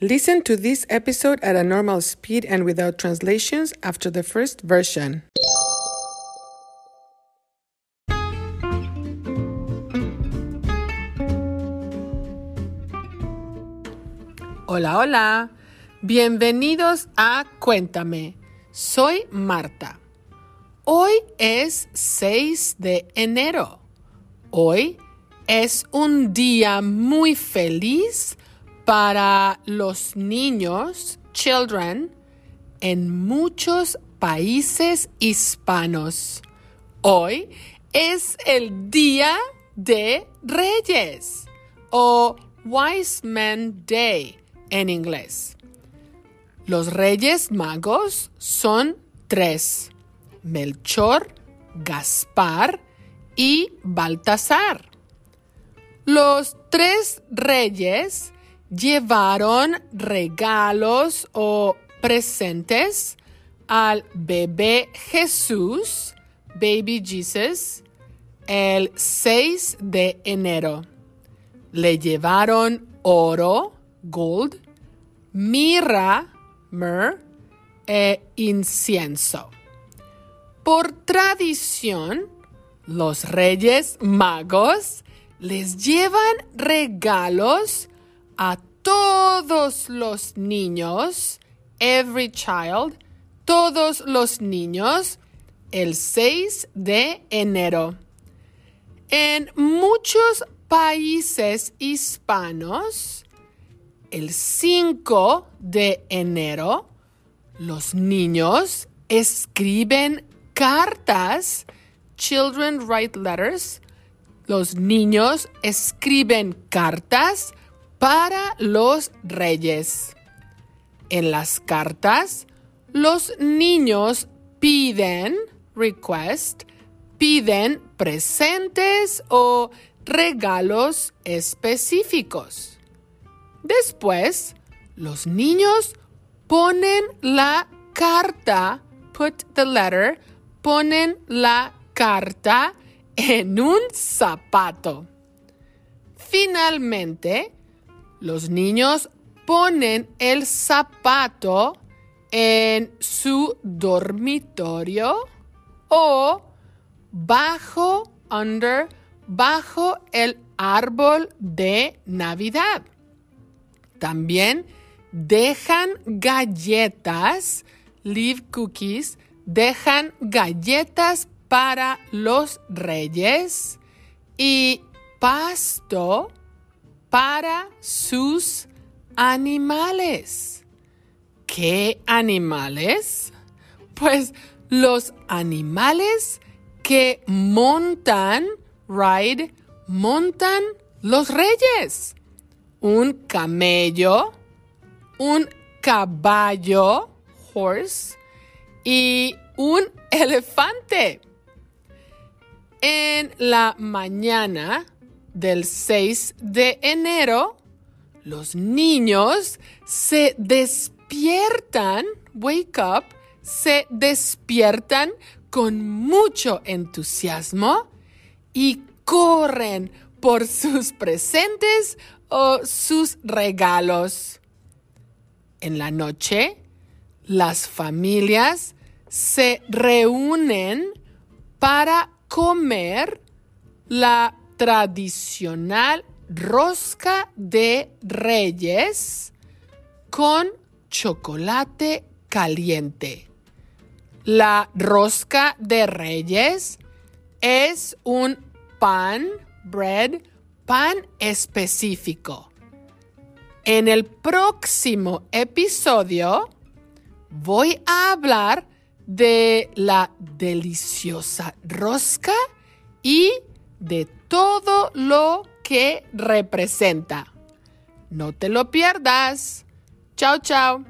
Listen to this episode at a normal speed and without translations after the first version. Hola, hola. Bienvenidos a Cuéntame. Soy Marta. Hoy es 6 de enero. Hoy es un día muy feliz para los niños, children, en muchos países hispanos. Hoy es el Día de Reyes o Wise Man Day en inglés. Los Reyes Magos son tres, Melchor, Gaspar y Baltasar. Los tres reyes llevaron regalos o presentes al bebé Jesús, baby Jesus, el 6 de enero. Le llevaron oro, gold, mirra, myrrh, e incienso. Por tradición, los reyes magos les llevan regalos a todos los niños, every child, todos los niños, el 6 de enero. En muchos países hispanos, el 5 de enero, los niños escriben cartas, children write letters, los niños escriben cartas para los reyes. En las cartas, los niños piden, request, piden presentes o regalos específicos. Después, los niños ponen la carta, put the letter, ponen la carta en un zapato. Finalmente, los niños ponen el zapato en su dormitorio o bajo, under, bajo el árbol de Navidad. También dejan galletas, leave cookies, dejan galletas para los reyes y pasto para sus animales. ¿Qué animales? Pues los animales que montan, ride, montan los reyes. Un camello, un caballo, horse, y un elefante. En la mañana del 6 de enero, los niños se despiertan, wake up, se despiertan con mucho entusiasmo y corren por sus presentes o sus regalos. En la noche, las familias se reúnen para comer la tradicional rosca de reyes con chocolate caliente. La rosca de reyes es un pan, bread, pan específico. En el próximo episodio voy a hablar de la deliciosa rosca y de todo lo que representa. No te lo pierdas. Chao, chao.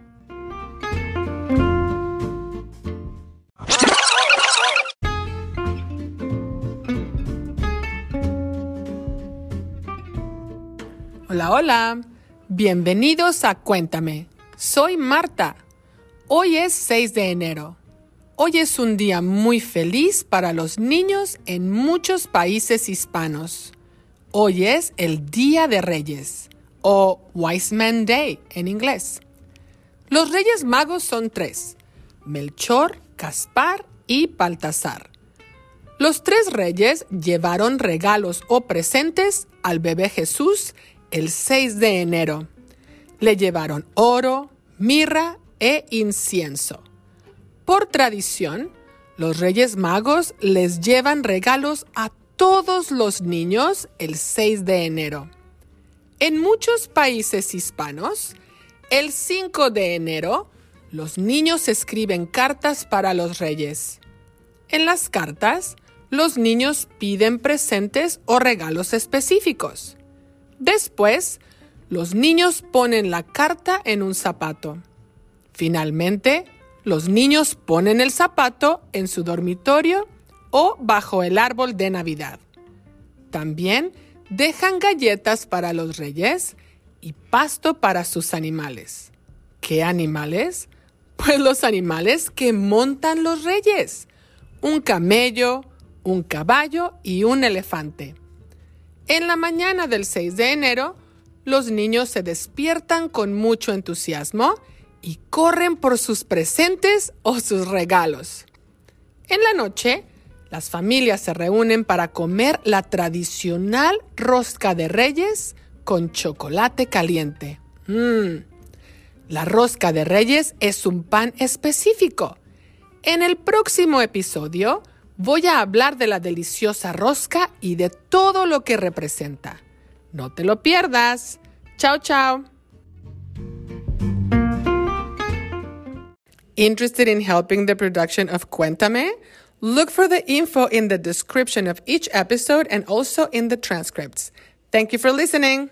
Hola, hola. Bienvenidos a Cuéntame. Soy Marta. Hoy es 6 de enero. Hoy es un día muy feliz para los niños en muchos países hispanos. Hoy es el Día de Reyes o Wise Man Day en inglés. Los Reyes Magos son tres, Melchor, Caspar y Baltasar. Los tres reyes llevaron regalos o presentes al bebé Jesús el 6 de enero. Le llevaron oro, mirra e incienso. Por tradición, los Reyes Magos les llevan regalos a todos los niños el 6 de enero. En muchos países hispanos, el 5 de enero, los niños escriben cartas para los reyes. En las cartas, los niños piden presentes o regalos específicos. Después, los niños ponen la carta en un zapato. Finalmente, los niños ponen el zapato en su dormitorio o bajo el árbol de Navidad. También dejan galletas para los reyes y pasto para sus animales. ¿Qué animales? Pues los animales que montan los reyes. Un camello, un caballo y un elefante. En la mañana del 6 de enero, los niños se despiertan con mucho entusiasmo y corren por sus presentes o sus regalos. En la noche, las familias se reúnen para comer la tradicional rosca de reyes con chocolate caliente. Mmm. La rosca de reyes es un pan específico. En el próximo episodio voy a hablar de la deliciosa rosca y de todo lo que representa. No te lo pierdas. Chao, chao. Interested in helping the production of Cuéntame? Look for the info in the description of each episode and also in the transcripts. Thank you for listening.